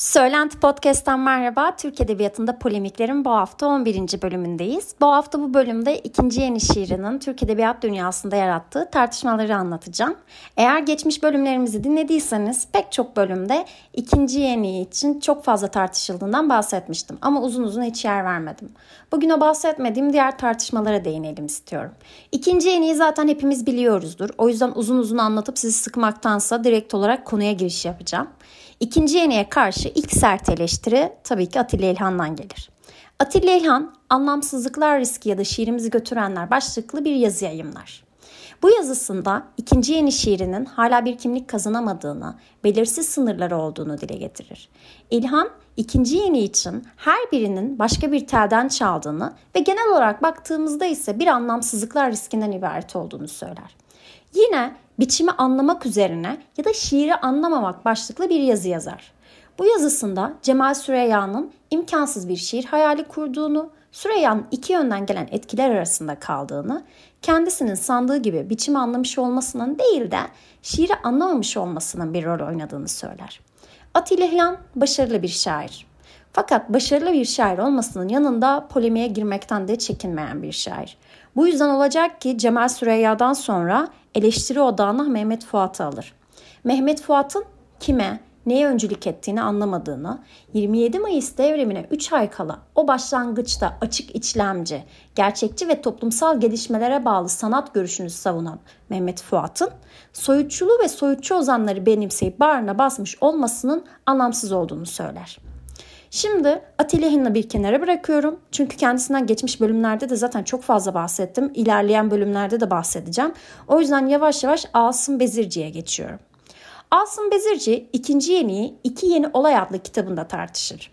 Söylenti Podcast'tan merhaba. Türk Edebiyatı'nda polemiklerin bu hafta 11. bölümündeyiz. Bu hafta bu bölümde ikinci yeni şiirinin Türk Edebiyat dünyasında yarattığı tartışmaları anlatacağım. Eğer geçmiş bölümlerimizi dinlediyseniz pek çok bölümde ikinci yeni için çok fazla tartışıldığından bahsetmiştim. Ama uzun uzun hiç yer vermedim. Bugün o bahsetmediğim diğer tartışmalara değinelim istiyorum. İkinci yeniyi zaten hepimiz biliyoruzdur. O yüzden uzun uzun anlatıp sizi sıkmaktansa direkt olarak konuya giriş yapacağım. İkinci yeniye karşı ilk sert eleştiri tabii ki Atilla İlhan'dan gelir. Atilla İlhan, Anlamsızlıklar Riski ya da Şiirimizi Götürenler başlıklı bir yazı yayımlar. Bu yazısında ikinci yeni şiirinin hala bir kimlik kazanamadığını, belirsiz sınırları olduğunu dile getirir. İlhan, ikinci yeni için her birinin başka bir telden çaldığını ve genel olarak baktığımızda ise bir anlamsızlıklar riskinden ibaret olduğunu söyler. Yine biçimi anlamak üzerine ya da şiiri anlamamak başlıklı bir yazı yazar. Bu yazısında Cemal Süreyya'nın imkansız bir şiir hayali kurduğunu, Süreyya'nın iki yönden gelen etkiler arasında kaldığını, kendisinin sandığı gibi biçimi anlamış olmasının değil de şiiri anlamamış olmasının bir rol oynadığını söyler. Atilla İlhan başarılı bir şair. Fakat başarılı bir şair olmasının yanında polemiğe girmekten de çekinmeyen bir şair. Bu yüzden olacak ki Cemal Süreyya'dan sonra eleştiri odağına Mehmet Fuat'ı alır. Mehmet Fuat'ın kime, neye öncülük ettiğini anlamadığını, 27 Mayıs devrimine 3 ay kala o başlangıçta açık içlemci, gerçekçi ve toplumsal gelişmelere bağlı sanat görüşünü savunan Mehmet Fuat'ın soyutçuluğu ve soyutçu ozanları benimseyip bağrına basmış olmasının anlamsız olduğunu söyler. Şimdi Atilla Hin'le bir kenara bırakıyorum. Çünkü kendisinden geçmiş bölümlerde de zaten çok fazla bahsettim. İlerleyen bölümlerde de bahsedeceğim. O yüzden yavaş yavaş Asım Bezirci'ye geçiyorum. Asım Bezirci ikinci yeniyi iki yeni olay adlı kitabında tartışır.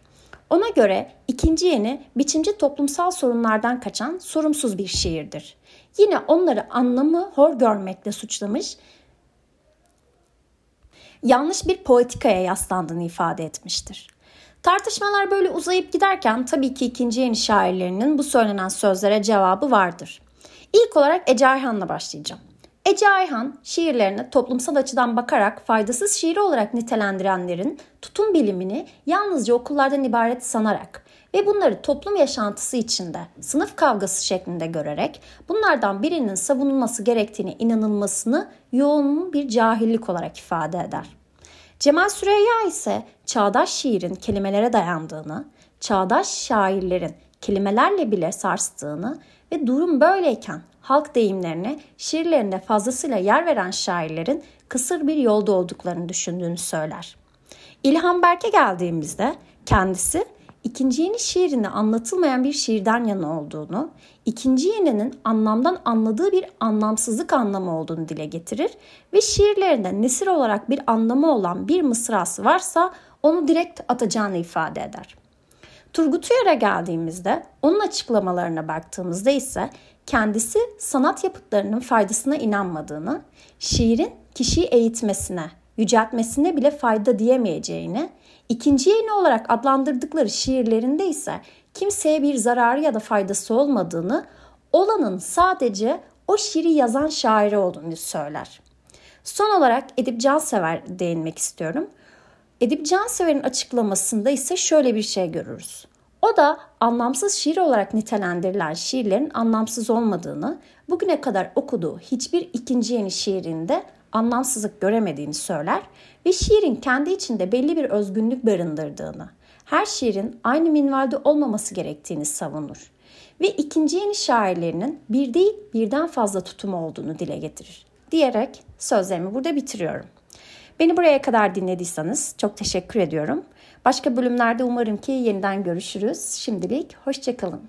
Ona göre ikinci yeni biçimci toplumsal sorunlardan kaçan sorumsuz bir şiirdir. Yine onları anlamı hor görmekle suçlamış, yanlış bir poetikaya yaslandığını ifade etmiştir. Tartışmalar böyle uzayıp giderken tabii ki ikinci yeni şairlerinin bu söylenen sözlere cevabı vardır. İlk olarak Ece Ayhan'la başlayacağım. Ece Ayhan şiirlerine toplumsal açıdan bakarak faydasız şiir olarak nitelendirenlerin tutum bilimini yalnızca okullardan ibaret sanarak ve bunları toplum yaşantısı içinde sınıf kavgası şeklinde görerek bunlardan birinin savunulması gerektiğini inanılmasını yoğun bir cahillik olarak ifade eder. Cemal Süreyya ise çağdaş şiirin kelimelere dayandığını, çağdaş şairlerin kelimelerle bile sarstığını ve durum böyleyken halk deyimlerine şiirlerinde fazlasıyla yer veren şairlerin kısır bir yolda olduklarını düşündüğünü söyler. İlhan Berk'e geldiğimizde kendisi ikinci yeni şiirinde anlatılmayan bir şiirden yana olduğunu, ikinci yeninin anlamdan anladığı bir anlamsızlık anlamı olduğunu dile getirir ve şiirlerinde nesir olarak bir anlamı olan bir mısrası varsa onu direkt atacağını ifade eder. Turgut Uyar'a geldiğimizde onun açıklamalarına baktığımızda ise kendisi sanat yapıtlarının faydasına inanmadığını, şiirin kişiyi eğitmesine, yüceltmesine bile fayda diyemeyeceğini, ikinci yayını olarak adlandırdıkları şiirlerinde ise kimseye bir zararı ya da faydası olmadığını, olanın sadece o şiiri yazan şairi olduğunu söyler. Son olarak Edip Cansever değinmek istiyorum. Edip Cansever'in açıklamasında ise şöyle bir şey görürüz. O da anlamsız şiir olarak nitelendirilen şiirlerin anlamsız olmadığını, bugüne kadar okuduğu hiçbir ikinci yeni şiirinde anlamsızlık göremediğini söyler ve şiirin kendi içinde belli bir özgünlük barındırdığını, her şiirin aynı minvalde olmaması gerektiğini savunur ve ikinci yeni şairlerinin bir değil birden fazla tutumu olduğunu dile getirir. Diyerek sözlerimi burada bitiriyorum. Beni buraya kadar dinlediyseniz çok teşekkür ediyorum. Başka bölümlerde umarım ki yeniden görüşürüz. Şimdilik hoşçakalın.